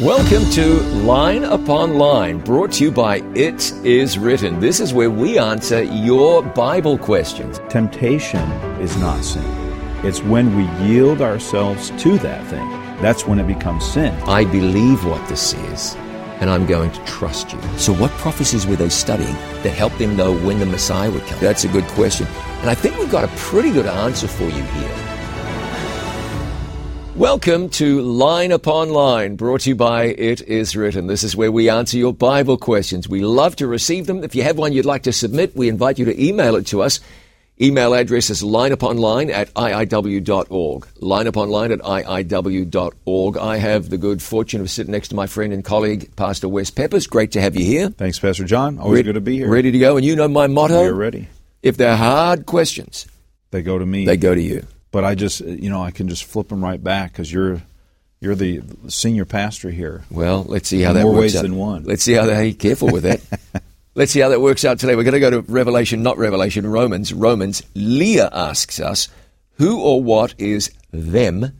Welcome to Line Upon Line, brought to you by It Is Written. This is where we answer your Bible questions. Temptation is not sin. It's when we yield ourselves to that thing. That's when it becomes sin. I believe what this is, and I'm going to trust you. So, what prophecies were they studying that helped them know when the Messiah would come? That's a good question. And I think we've got a pretty good answer for you here. Welcome to Line Upon Line, brought to you by It Is Written. This is where we answer your Bible questions. We love to receive them. If you have one you'd like to submit, we invite you to email it to us. Email address is lineuponline at iiw.org. Lineuponline at iiw.org. I have the good fortune of sitting next to my friend and colleague, Pastor Wes Peppers. Great to have you here. Thanks, Pastor John. Always good to be here. Ready to go. And you know my motto? We're ready. If they're hard questions, They go to me. they go to you. But I just, you know, I can just flip them right back because you're, you're the senior pastor here. Well, let's see how that More works ways out. than one. Let's see how that. Hey, careful with that. let's see how that works out today. We're going to go to Revelation, not Revelation, Romans. Romans. Leah asks us, "Who or what is them?"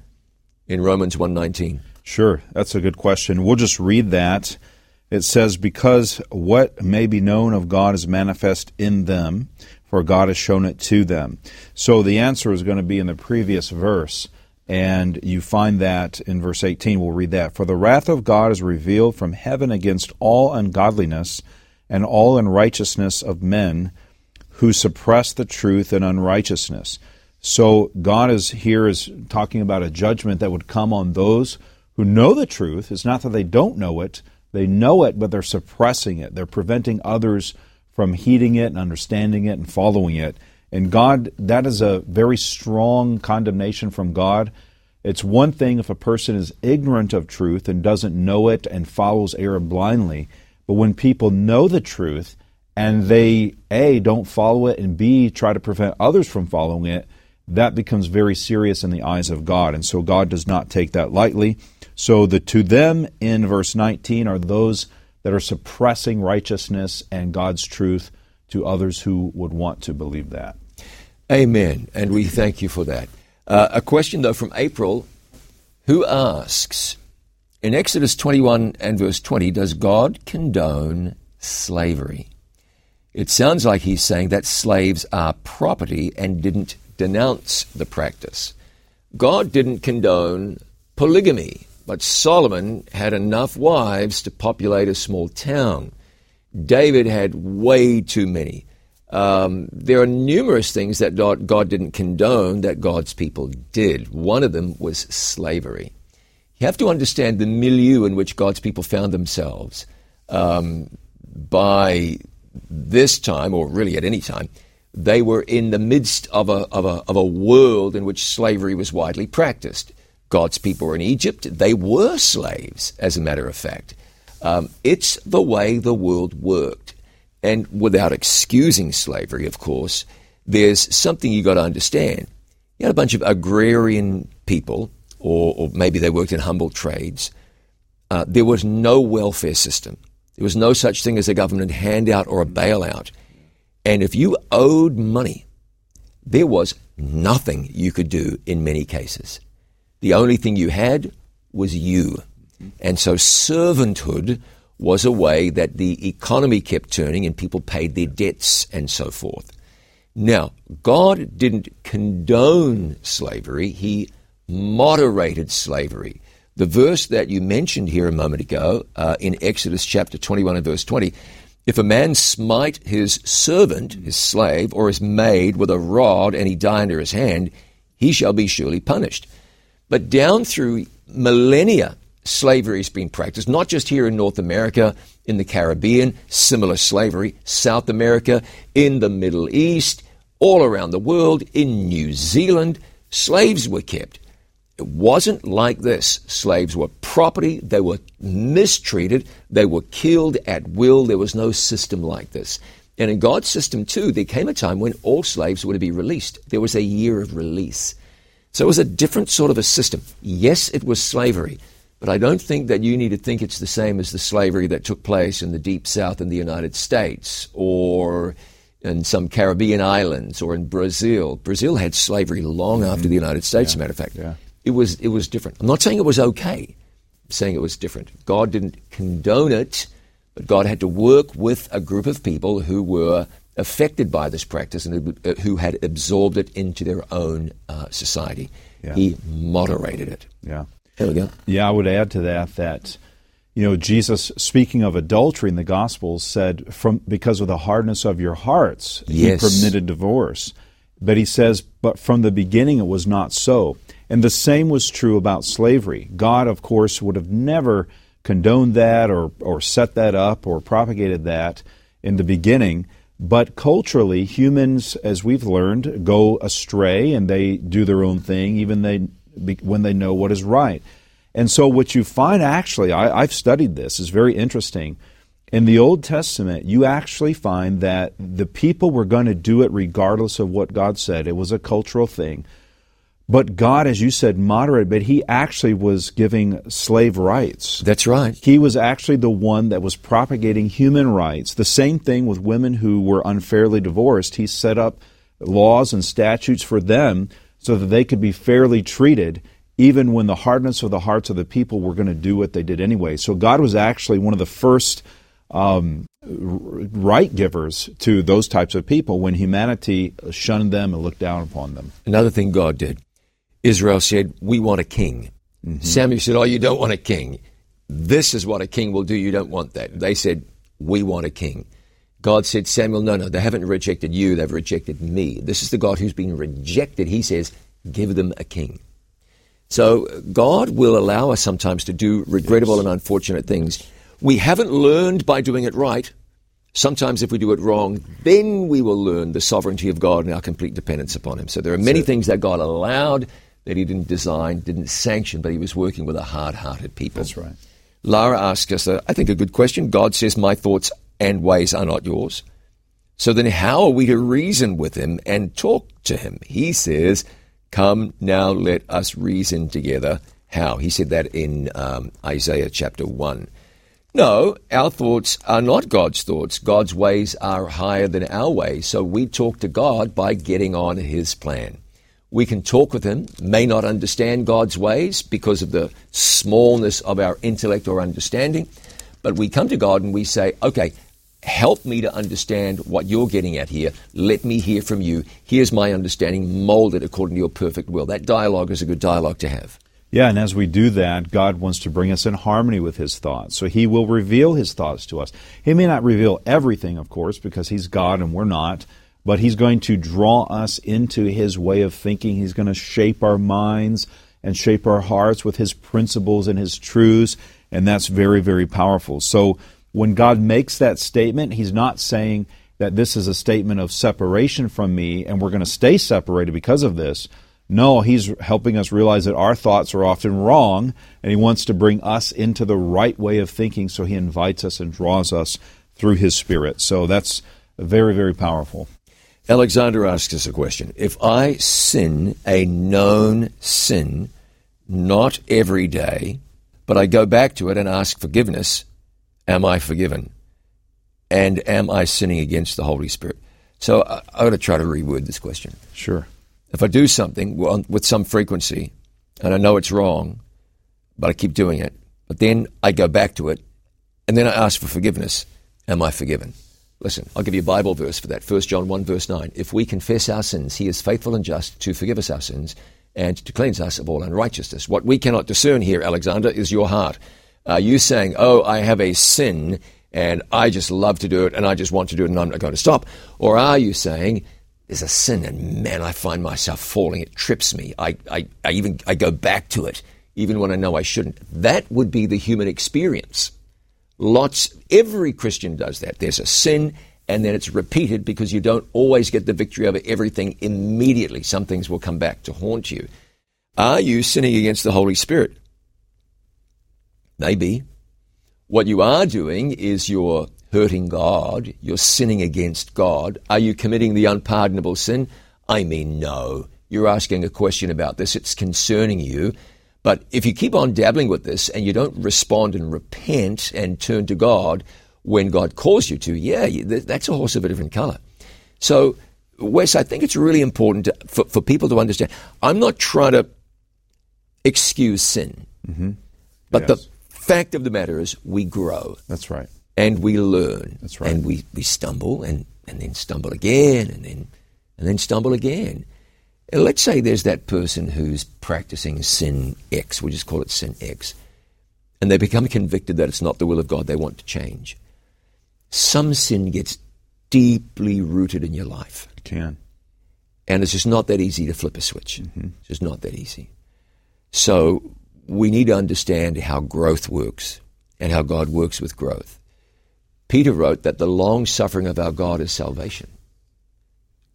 In Romans one nineteen. Sure, that's a good question. We'll just read that. It says, Because what may be known of God is manifest in them, for God has shown it to them. So the answer is going to be in the previous verse, and you find that in verse 18. We'll read that. For the wrath of God is revealed from heaven against all ungodliness and all unrighteousness of men who suppress the truth in unrighteousness. So God is here is talking about a judgment that would come on those who know the truth. It's not that they don't know it, they know it, but they're suppressing it. They're preventing others from heeding it and understanding it and following it. And God, that is a very strong condemnation from God. It's one thing if a person is ignorant of truth and doesn't know it and follows error blindly, but when people know the truth and they A, don't follow it, and B, try to prevent others from following it, that becomes very serious in the eyes of God. And so God does not take that lightly. So the to them in verse 19 are those that are suppressing righteousness and God's truth to others who would want to believe that. Amen. And we thank you for that. Uh, a question though from April, who asks, in Exodus twenty one and verse twenty, does God condone slavery? It sounds like he's saying that slaves are property and didn't denounce the practice. God didn't condone polygamy, but Solomon had enough wives to populate a small town. David had way too many. Um, there are numerous things that God didn't condone that God's people did. One of them was slavery. You have to understand the milieu in which God's people found themselves. Um, by this time, or really at any time, they were in the midst of a, of, a, of a world in which slavery was widely practiced. God's people were in Egypt. They were slaves, as a matter of fact. Um, it's the way the world worked. And without excusing slavery, of course, there's something you got to understand. You had a bunch of agrarian people, or, or maybe they worked in humble trades. Uh, there was no welfare system. There was no such thing as a government handout or a bailout. And if you owed money, there was nothing you could do in many cases. The only thing you had was you. And so servanthood was a way that the economy kept turning and people paid their debts and so forth. Now, God didn't condone slavery, He moderated slavery. The verse that you mentioned here a moment ago uh, in Exodus chapter 21 and verse 20 if a man smite his servant, his slave, or his maid with a rod and he die under his hand, he shall be surely punished. But down through millennia, slavery has been practiced, not just here in North America, in the Caribbean, similar slavery, South America, in the Middle East, all around the world, in New Zealand, slaves were kept. It wasn't like this. Slaves were property, they were mistreated, they were killed at will. There was no system like this. And in God's system, too, there came a time when all slaves were to be released. There was a year of release. So it was a different sort of a system. Yes, it was slavery, but I don't think that you need to think it's the same as the slavery that took place in the deep south in the United States or in some Caribbean islands or in Brazil. Brazil had slavery long after the mm-hmm. United States, as a matter of fact. yeah. It was it was different. I'm not saying it was okay, I'm saying it was different. God didn't condone it, but God had to work with a group of people who were affected by this practice and who had absorbed it into their own uh, society. Yeah. He moderated it. Yeah. There we go. Yeah, I would add to that that you know Jesus speaking of adultery in the Gospels said from because of the hardness of your hearts yes. he permitted divorce. But he says but from the beginning it was not so. And the same was true about slavery. God of course would have never condoned that or or set that up or propagated that in the beginning. But culturally, humans, as we've learned, go astray and they do their own thing, even they when they know what is right. And so, what you find actually, I, I've studied this, is very interesting. In the Old Testament, you actually find that the people were going to do it regardless of what God said. It was a cultural thing. But God, as you said, moderated, but He actually was giving slave rights. That's right. He was actually the one that was propagating human rights. The same thing with women who were unfairly divorced. He set up laws and statutes for them so that they could be fairly treated even when the hardness of the hearts of the people were going to do what they did anyway. So God was actually one of the first um, right givers to those types of people when humanity shunned them and looked down upon them. Another thing God did Israel said, We want a king. Mm-hmm. Samuel said, Oh, you don't want a king. This is what a king will do. You don't want that. They said, We want a king. God said, Samuel, no, no, they haven't rejected you, they've rejected me. This is the God who's been rejected. He says, give them a king. So God will allow us sometimes to do regrettable yes. and unfortunate things. We haven't learned by doing it right. Sometimes if we do it wrong, then we will learn the sovereignty of God and our complete dependence upon Him. So there are many so, things that God allowed that He didn't design, didn't sanction, but He was working with a hard hearted people. That's right. Lara asks us, I think, a good question. God says, My thoughts and ways are not yours. So then, how are we to reason with him and talk to him? He says, Come now, let us reason together. How? He said that in um, Isaiah chapter 1. No, our thoughts are not God's thoughts. God's ways are higher than our ways. So we talk to God by getting on his plan. We can talk with him, may not understand God's ways because of the smallness of our intellect or understanding, but we come to God and we say, okay, help me to understand what you're getting at here. Let me hear from you. Here's my understanding, molded according to your perfect will. That dialogue is a good dialogue to have. Yeah, and as we do that, God wants to bring us in harmony with His thoughts. So He will reveal His thoughts to us. He may not reveal everything, of course, because He's God and we're not, but He's going to draw us into His way of thinking. He's going to shape our minds and shape our hearts with His principles and His truths, and that's very, very powerful. So when God makes that statement, He's not saying that this is a statement of separation from me and we're going to stay separated because of this. No, He's helping us realize that our thoughts are often wrong and He wants to bring us into the right way of thinking, so He invites us and draws us through His Spirit. So that's very, very powerful. Alexander asks us a question. If I sin a known sin, not every day, but I go back to it and ask forgiveness, Am I forgiven? And am I sinning against the Holy Spirit? So I, I got to try to reword this question. Sure. If I do something with some frequency and I know it's wrong, but I keep doing it, but then I go back to it and then I ask for forgiveness, am I forgiven? Listen, I'll give you a Bible verse for that. 1 John 1, verse 9. If we confess our sins, he is faithful and just to forgive us our sins and to cleanse us of all unrighteousness. What we cannot discern here, Alexander, is your heart. Are you saying, oh, I have a sin and I just love to do it and I just want to do it and I'm not going to stop? Or are you saying, there's a sin and man, I find myself falling. It trips me. I, I, I even I go back to it even when I know I shouldn't. That would be the human experience. Lots, every Christian does that. There's a sin and then it's repeated because you don't always get the victory over everything immediately. Some things will come back to haunt you. Are you sinning against the Holy Spirit? Maybe. What you are doing is you're hurting God, you're sinning against God. Are you committing the unpardonable sin? I mean, no. You're asking a question about this, it's concerning you. But if you keep on dabbling with this and you don't respond and repent and turn to God when God calls you to, yeah, that's a horse of a different color. So, Wes, I think it's really important to, for, for people to understand. I'm not trying to excuse sin, mm-hmm. but yes. the fact of the matter is, we grow. That's right. And we learn. That's right. And we, we stumble and, and then stumble again and then and then stumble again. And let's say there's that person who's practicing sin X, we just call it sin X, and they become convicted that it's not the will of God, they want to change. Some sin gets deeply rooted in your life. It can. And it's just not that easy to flip a switch. Mm-hmm. It's just not that easy. So we need to understand how growth works and how God works with growth. Peter wrote that the long suffering of our God is salvation.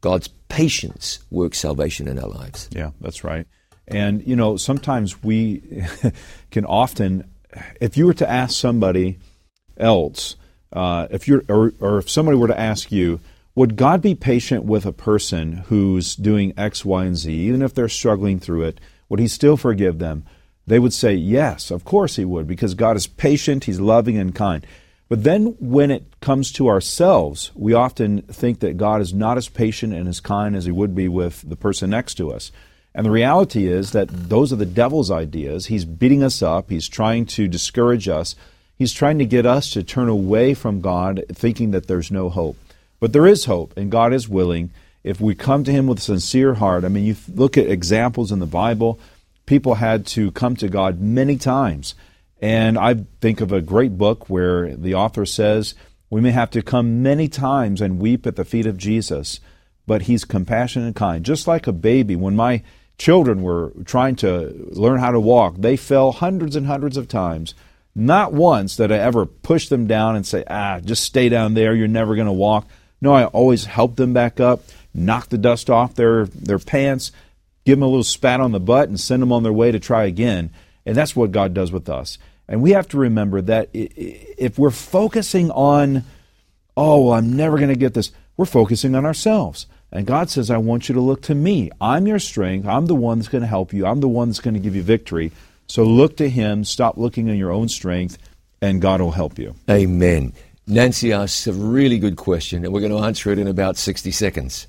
God's patience works salvation in our lives. Yeah, that's right. And, you know, sometimes we can often, if you were to ask somebody else, uh, if you're, or, or if somebody were to ask you, would God be patient with a person who's doing X, Y, and Z, even if they're struggling through it? Would He still forgive them? They would say, Yes, of course He would, because God is patient, He's loving and kind. But then when it comes to ourselves, we often think that God is not as patient and as kind as He would be with the person next to us. And the reality is that those are the devil's ideas. He's beating us up, He's trying to discourage us, He's trying to get us to turn away from God, thinking that there's no hope. But there is hope, and God is willing. If we come to Him with a sincere heart, I mean, you look at examples in the Bible, people had to come to God many times. And I think of a great book where the author says, We may have to come many times and weep at the feet of Jesus, but He's compassionate and kind. Just like a baby, when my children were trying to learn how to walk, they fell hundreds and hundreds of times. Not once did I ever push them down and say, Ah, just stay down there, you're never going to walk. No, I always helped them back up, knock the dust off their, their pants, give them a little spat on the butt, and send them on their way to try again. And that's what God does with us. And we have to remember that if we're focusing on, oh, well, I'm never going to get this, we're focusing on ourselves. And God says, I want you to look to me. I'm your strength. I'm the one that's going to help you. I'm the one that's going to give you victory. So look to Him. Stop looking on your own strength, and God will help you. Amen. Nancy asks a really good question, and we're going to answer it in about 60 seconds.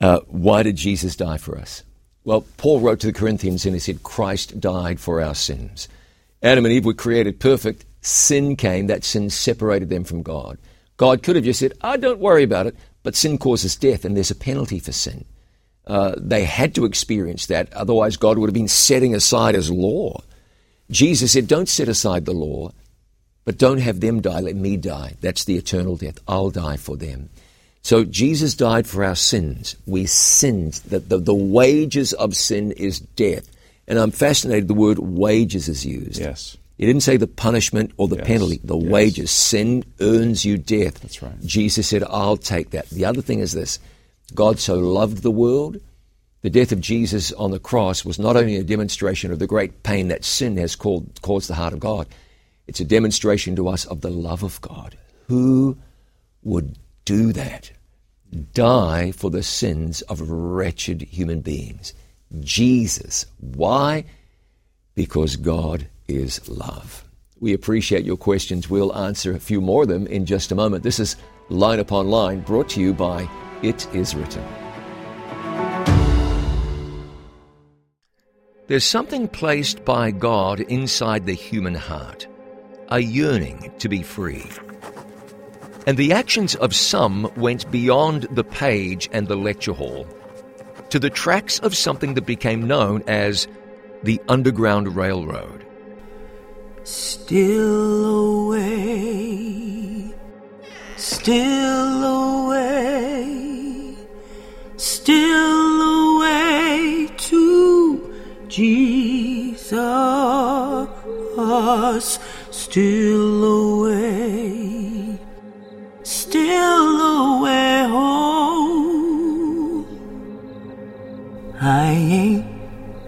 Uh, why did Jesus die for us? Well, Paul wrote to the Corinthians and he said, Christ died for our sins. Adam and Eve were created perfect. Sin came. That sin separated them from God. God could have just said, oh, don't worry about it, but sin causes death, and there's a penalty for sin. Uh, they had to experience that, otherwise, God would have been setting aside his law. Jesus said, Don't set aside the law. But don't have them die, let me die. That's the eternal death. I'll die for them. So Jesus died for our sins. We sinned. That the, the wages of sin is death. And I'm fascinated the word wages is used. Yes. He didn't say the punishment or the yes. penalty, the yes. wages. Sin earns you death. That's right. Jesus said, I'll take that. The other thing is this God so loved the world. The death of Jesus on the cross was not only a demonstration of the great pain that sin has called, caused the heart of God, it's a demonstration to us of the love of God. Who would do that? Die for the sins of wretched human beings. Jesus. Why? Because God is love. We appreciate your questions. We'll answer a few more of them in just a moment. This is Line Upon Line, brought to you by It Is Written. There's something placed by God inside the human heart a yearning to be free. And the actions of some went beyond the page and the lecture hall to the tracks of something that became known as the Underground Railroad. Still away, still away, still away to Jesus still away, still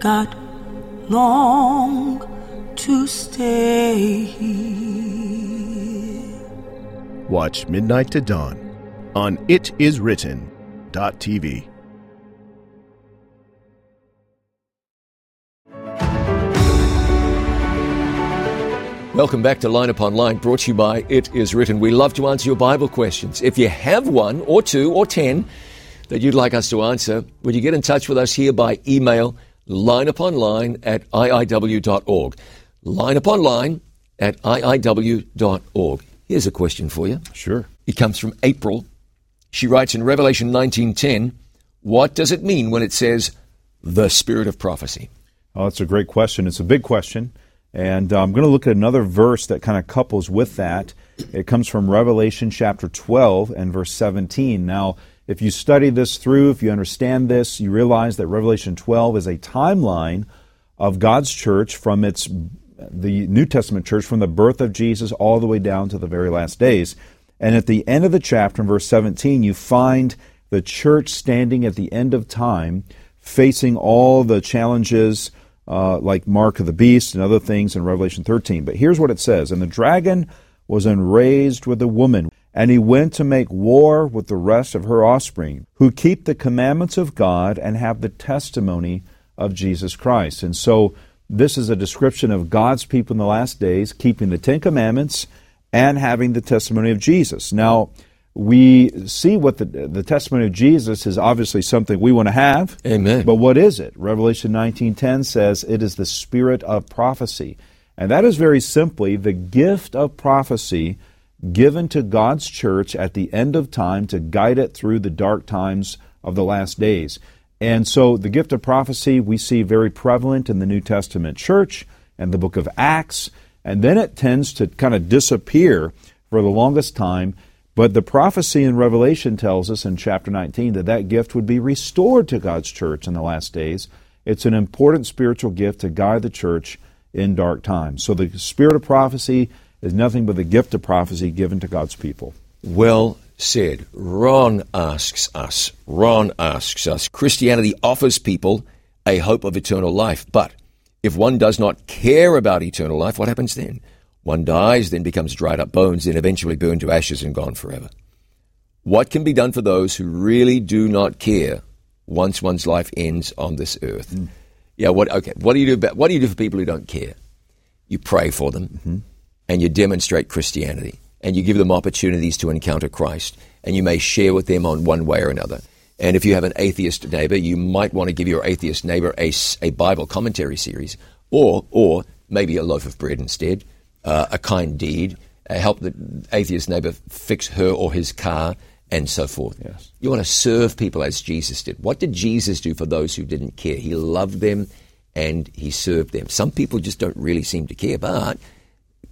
got long to stay here. Watch Midnight to Dawn on itiswritten.tv. Welcome back to Line Upon Line, brought to you by It Is Written. We love to answer your Bible questions. If you have one, or two, or ten that you'd like us to answer, would you get in touch with us here by email, lineuponline at iiw.org. Line Upon Line at iiw.org. Here's a question for you. Sure. It comes from April. She writes in Revelation 19:10, "What does it mean when it says the spirit of prophecy?" Oh, that's a great question. It's a big question. And uh, I'm going to look at another verse that kind of couples with that. It comes from Revelation chapter 12 and verse 17. Now, if you study this through, if you understand this, you realize that Revelation 12 is a timeline of God's church from its the New Testament church from the birth of Jesus all the way down to the very last days. And at the end of the chapter, in verse 17, you find the church standing at the end of time, facing all the challenges uh, like Mark of the Beast and other things in Revelation 13. But here's what it says And the dragon was enraged with the woman, and he went to make war with the rest of her offspring, who keep the commandments of God and have the testimony of Jesus Christ. And so this is a description of God's people in the last days keeping the Ten Commandments and having the testimony of Jesus. Now, we see what the, the testimony of Jesus is obviously something we want to have. Amen. But what is it? Revelation 19:10 says it is the spirit of prophecy. And that is very simply the gift of prophecy given to God's church at the end of time to guide it through the dark times of the last days. And so the gift of prophecy we see very prevalent in the New Testament church and the book of Acts, and then it tends to kind of disappear for the longest time. But the prophecy in Revelation tells us in chapter 19 that that gift would be restored to God's church in the last days. It's an important spiritual gift to guide the church in dark times. So the spirit of prophecy is nothing but the gift of prophecy given to God's people. Well said. Ron asks us, Ron asks us, Christianity offers people a hope of eternal life, but if one does not care about eternal life, what happens then? One dies, then becomes dried up bones, then eventually burned to ashes and gone forever. What can be done for those who really do not care once one's life ends on this earth? Mm. Yeah, what okay, what do you do about what do you do for people who don't care? You pray for them mm-hmm. And you demonstrate Christianity and you give them opportunities to encounter Christ, and you may share with them on one way or another. And if you have an atheist neighbor, you might want to give your atheist neighbor a, a Bible commentary series, or or maybe a loaf of bread instead, uh, a kind deed, uh, help the atheist neighbor fix her or his car, and so forth. Yes. You want to serve people as Jesus did. What did Jesus do for those who didn't care? He loved them and he served them. Some people just don't really seem to care, but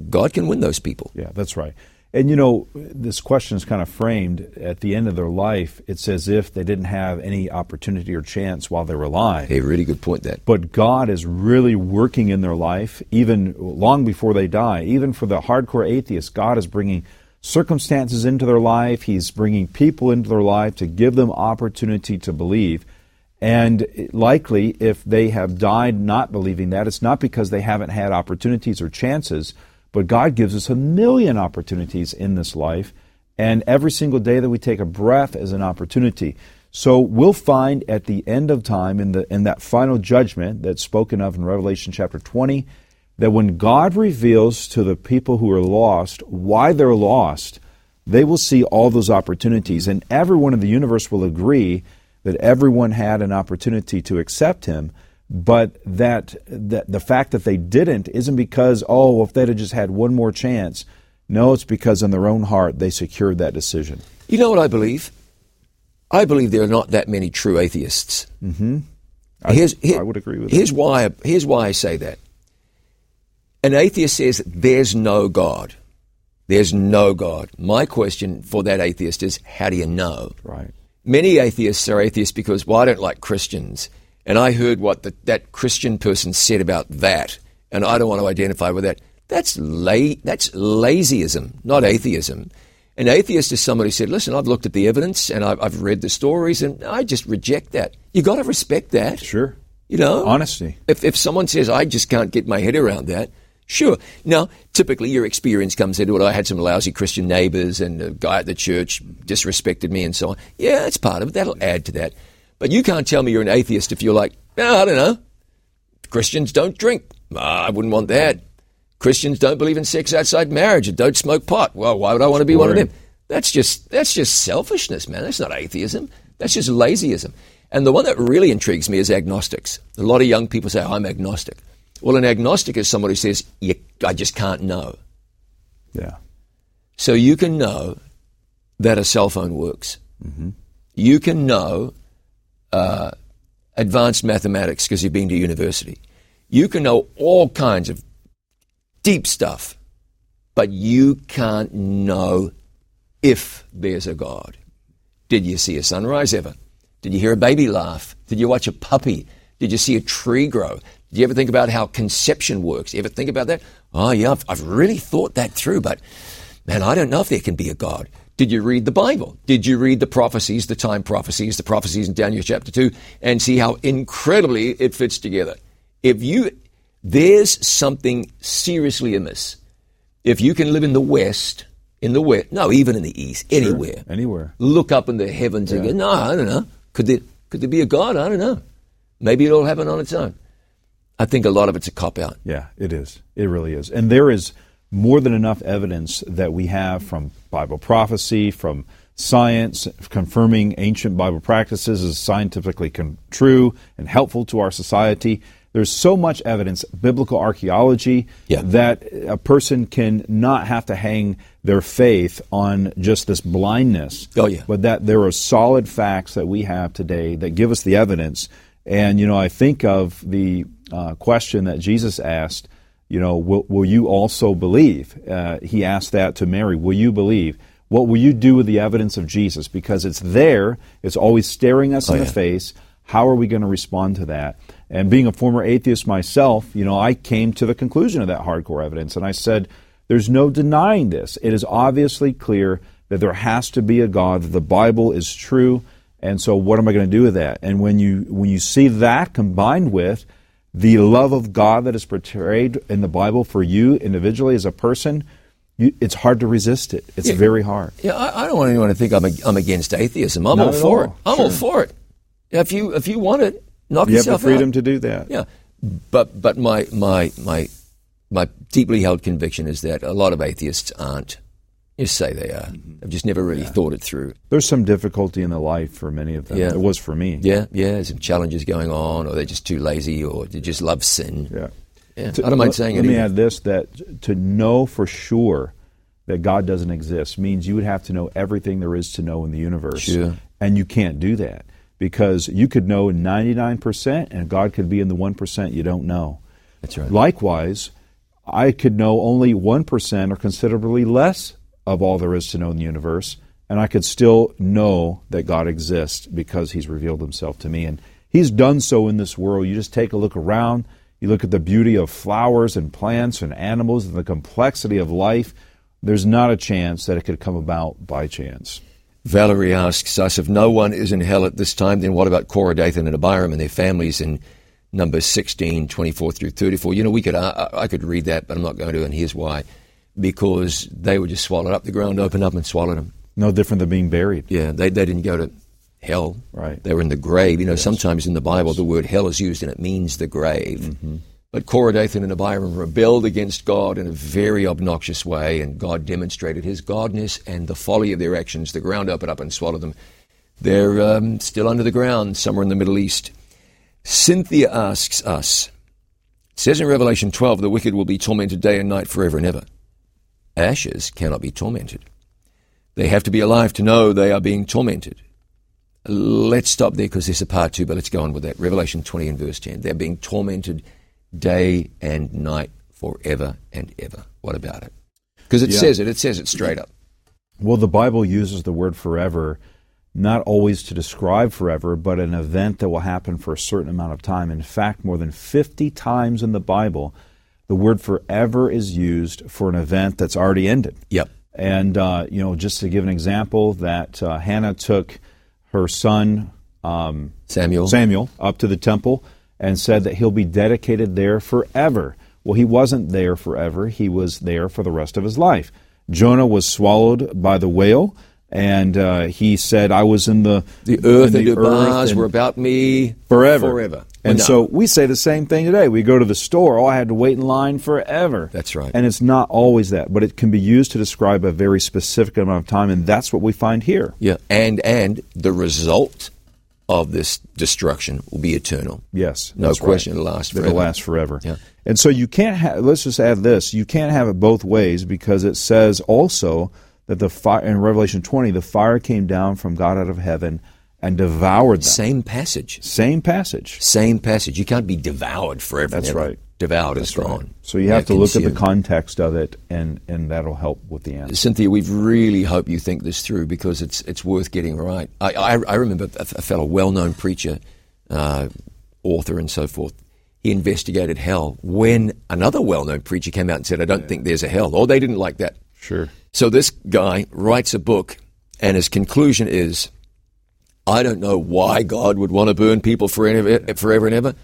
God can win those people. Yeah, that's right. And you know, this question is kind of framed at the end of their life. It's as if they didn't have any opportunity or chance while they were alive. A really good point. That, but God is really working in their life, even long before they die. Even for the hardcore atheists, God is bringing circumstances into their life. He's bringing people into their life to give them opportunity to believe. And likely, if they have died not believing that, it's not because they haven't had opportunities or chances but God gives us a million opportunities in this life, and every single day that we take a breath is an opportunity. So we'll find at the end of time, in, the, in that final judgment that's spoken of in Revelation chapter 20, that when God reveals to the people who are lost why they're lost, they will see all those opportunities. And everyone in the universe will agree that everyone had an opportunity to accept Him but that, that the fact that they didn't isn't because oh if they'd have just had one more chance. No it's because in their own heart they secured that decision. You know what i believe? I believe there are not that many true atheists. Mm-hmm. I, here's, here, I would agree with here's that. why here's why i say that. An atheist says there's no god. There's no god. My question for that atheist is how do you know? Right. Many atheists are atheists because well i don't like christians and I heard what the, that Christian person said about that, and I don't want to identify with that. That's la- that's lazyism, not atheism. An atheist is somebody who said, "Listen, I've looked at the evidence and I've, I've read the stories, and I just reject that." You got to respect that. Sure. You know, honesty. If if someone says, "I just can't get my head around that," Sure. Now, typically your experience comes into it. I had some lousy Christian neighbors and a guy at the church disrespected me and so on. Yeah, that's part of it. That'll add to that. But you can't tell me you're an atheist if you're like, oh, I don't know. Christians don't drink. Oh, I wouldn't want that. Christians don't believe in sex outside marriage and don't smoke pot. Well, why would I want to be one of them? That's just that's just selfishness, man. That's not atheism. That's just lazyism. And the one that really intrigues me is agnostics. A lot of young people say, I'm agnostic. Well, an agnostic is somebody who says, I just can't know. Yeah. So you can know that a cell phone works. Mm-hmm. You can know uh, advanced mathematics because you've been to university. You can know all kinds of deep stuff, but you can't know if there's a God. Did you see a sunrise ever? Did you hear a baby laugh? Did you watch a puppy? Did you see a tree grow? Did you ever think about how conception works? You ever think about that? Oh, yeah, I've, I've really thought that through, but man, I don't know if there can be a God. Did you read the Bible? Did you read the prophecies, the time prophecies, the prophecies in Daniel chapter 2, and see how incredibly it fits together? If you, there's something seriously amiss. If you can live in the West, in the West, no, even in the East, anywhere, Anywhere. look up in the heavens and go, no, I don't know. Could there, could there be a God? I don't know. Maybe it'll happen on its own. I think a lot of it's a cop out. Yeah, it is. It really is. And there is more than enough evidence that we have from Bible prophecy, from science, confirming ancient Bible practices as scientifically con- true and helpful to our society. There's so much evidence, biblical archaeology, Yeah. that a person can not have to hang their faith on just this blindness. Oh, yeah. But that there are solid facts that we have today that give us the evidence. And, you know, I think of the uh, question that Jesus asked, you know, will, will you also believe? Uh, he asked that to Mary, will you believe? What will you do with the evidence of Jesus? Because it's there, it's always staring us in Oh, the face. How are we going to respond to that? And being a former atheist myself, you know, I came to the conclusion of that hardcore evidence, and I said, there's no denying this. It is obviously clear that there has to be a God, that the Bible is true, and so what am I going to do with that? And when you when you see that combined with the love of God that is portrayed in the Bible for you individually as a person, you, it's hard to resist it. It's Yeah. very hard. Yeah, I, I don't want anyone to think I'm, ag- I'm against atheism. I'm Not all for all. it. I'm all for it. If you if you want it, knock You have the yourself freedom out. to do that. Yeah, but but my my my my deeply held conviction is that a lot of atheists aren't. Just say they are. Mm-hmm. They've just never really thought it through. There's some difficulty in the life for many of them. Yeah. It was for me. Yeah, yeah. Some challenges going on, or they're just too lazy, or they just love sin. Yeah. Yeah, To- I don't mind let- saying let it. me add this: that to know for sure that God doesn't exist means you would have to know everything there is to know in the universe, Sure. and you can't do that because you could know 99 percent, and God could be in the one percent you don't know. That's right. Likewise, I could know only one percent or considerably less of all there is to know in the universe, and I could still know that God exists because He's revealed Himself to me. And He's done so in this world. You just take a look around, you look at the beauty of flowers and plants and animals and the complexity of life. There's not a chance that it could come about by chance. Valerie asks us if no one is in hell at this time, then what about Korah, Dathan, and Abiram and their families in Numbers 16, 24 through 34? You know, we could I, I could read that, but I'm not going to, and here's why. Because they were just swallowed up. The ground opened up and swallowed them. No different than being buried. Yeah, they, they didn't go to hell. Right. They were in the grave. You know, sometimes in the Bible the word hell is used and it means the grave. Mm-hmm. But Korah, Dathan, and Abiram rebelled against God in a very obnoxious way, and God demonstrated his godness and the folly of their actions. The ground opened up and swallowed them. They're um, still under the ground somewhere in the Middle East. Cynthia asks us, it says in Revelation 12, the wicked will be tormented day and night forever and ever. Ashes cannot be tormented. They have to be alive to know they are being tormented. Let's stop there because there's a part two, but let's go on with that. Revelation 20 and verse 10. They're being tormented day and night forever and ever. What about it? Because it Yeah. says it. It says it straight up. Well, the Bible uses the word forever not always to describe forever, but an event that will happen for a certain amount of time. In fact, more than 50 times in the Bible, the word forever is used for an event that's already ended. Yep. And, uh, you know, just to give an example, that uh, Hannah took her son um, Samuel. Samuel up to the temple and said that he'll be dedicated there forever. Well, he wasn't there forever, he was there for the rest of his life. Jonah was swallowed by the whale, and uh, he said, I was in the, The earth in and the earth bars and were about me forever. Forever. And no. so we say the same thing today. We go to the store, oh, I had to wait in line forever. That's right. And it's not always that, but it can be used to describe a very specific amount of time, and that's what we find here. Yeah, and and the result of this destruction will be eternal. Yes, No that's right. question it'll last It'll last forever. Yeah. And so you can't have. Let's just add this: you can't have it both ways because it says also that the fire in Revelation twenty, the fire came down from God out of heaven and devoured them. Same passage. Same passage. Same passage. You can't be devoured forever. That's right. Devoured is gone. So you Yeah, have to look at the context of it, and and that'll help with the answer. Cynthia, we really hope you think this through because it's it's worth getting right. I, I, I remember a, a fellow well-known preacher, uh, author, and so forth. He investigated hell when another well-known preacher came out and said, "I don't think there's a hell," or they didn't like that. Sure. So this guy writes a book, and his conclusion is, I don't know why God would want to burn people forever, forever and ever,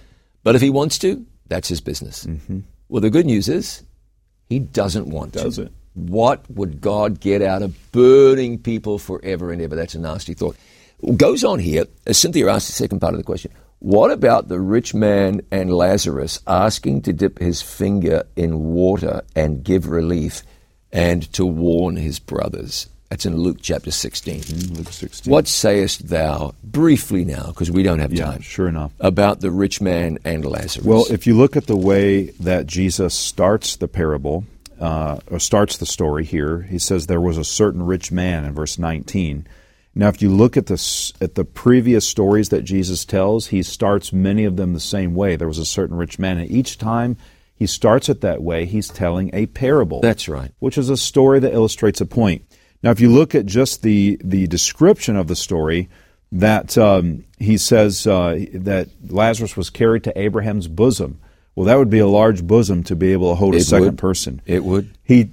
but if he wants to, that's his business. Mm-hmm. Well, the good news is, he doesn't want to. Doesn't. What would God get out of burning people forever and ever? That's a nasty thought. Goes on here, as Cynthia asked the second part of the question. What about the rich man and Lazarus asking to dip his finger in water and give relief and to warn his brothers? That's in Luke chapter 16. Luke sixteen. What sayest thou, briefly now, because we don't have time, Yeah, sure enough. about the rich man and Lazarus? Well, if you look at the way that Jesus starts the parable, uh, or starts the story here, he says there was a certain rich man in verse 19. Now, if you look at the at the previous stories that Jesus tells, he starts many of them the same way. There was a certain rich man, and each time he starts it that way, he's telling a parable. That's right. Which is a story that illustrates a point. Now, if you look at just the the description of the story, that um, he says uh, that Lazarus was carried to Abraham's bosom. Well, that would be a large bosom to be able to hold a second would. person. It would. He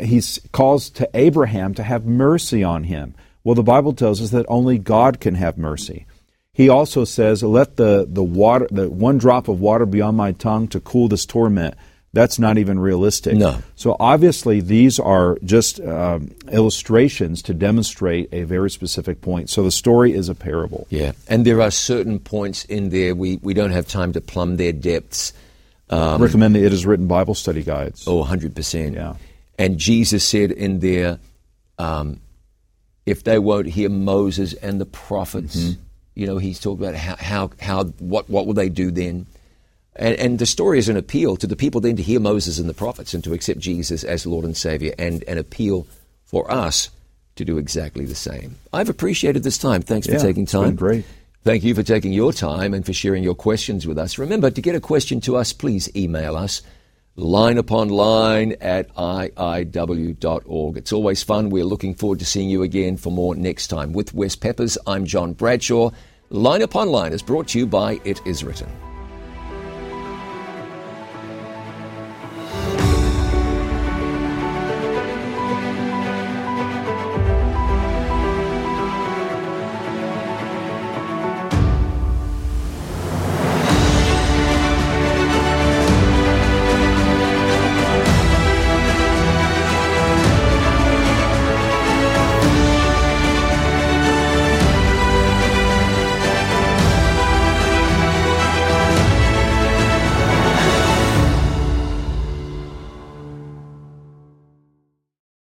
he calls to Abraham to have mercy on him. Well, the Bible tells us that only God can have mercy. He also says, "Let the the water, the one drop of water be on my tongue to cool this torment." That's not even realistic. No. So obviously, these are just um, illustrations to demonstrate a very specific point. So the story is a parable. Yeah, and there are certain points in there we, we don't have time to plumb their depths. Um, Recommend the It Is Written Bible Study Guides. oh, 100%. Yeah. And Jesus said in there, um, if they won't hear Moses and the prophets, Mm-hmm. you know, he's talking about how, how, how what, what will they do then? And, and the story is an appeal to the people then to hear Moses and the prophets and to accept Jesus as Lord and Savior, and an appeal for us to do exactly the same. I've appreciated this time. Thanks Yeah, for taking time. great. Thank you for taking your time and for sharing your questions with us. Remember, to get a question to us, please email us line upon line at iiw.org. It's always fun. We're looking forward to seeing you again for more next time. With Wes Peppers, I'm John Bradshaw. Line upon line is brought to you by It Is Written.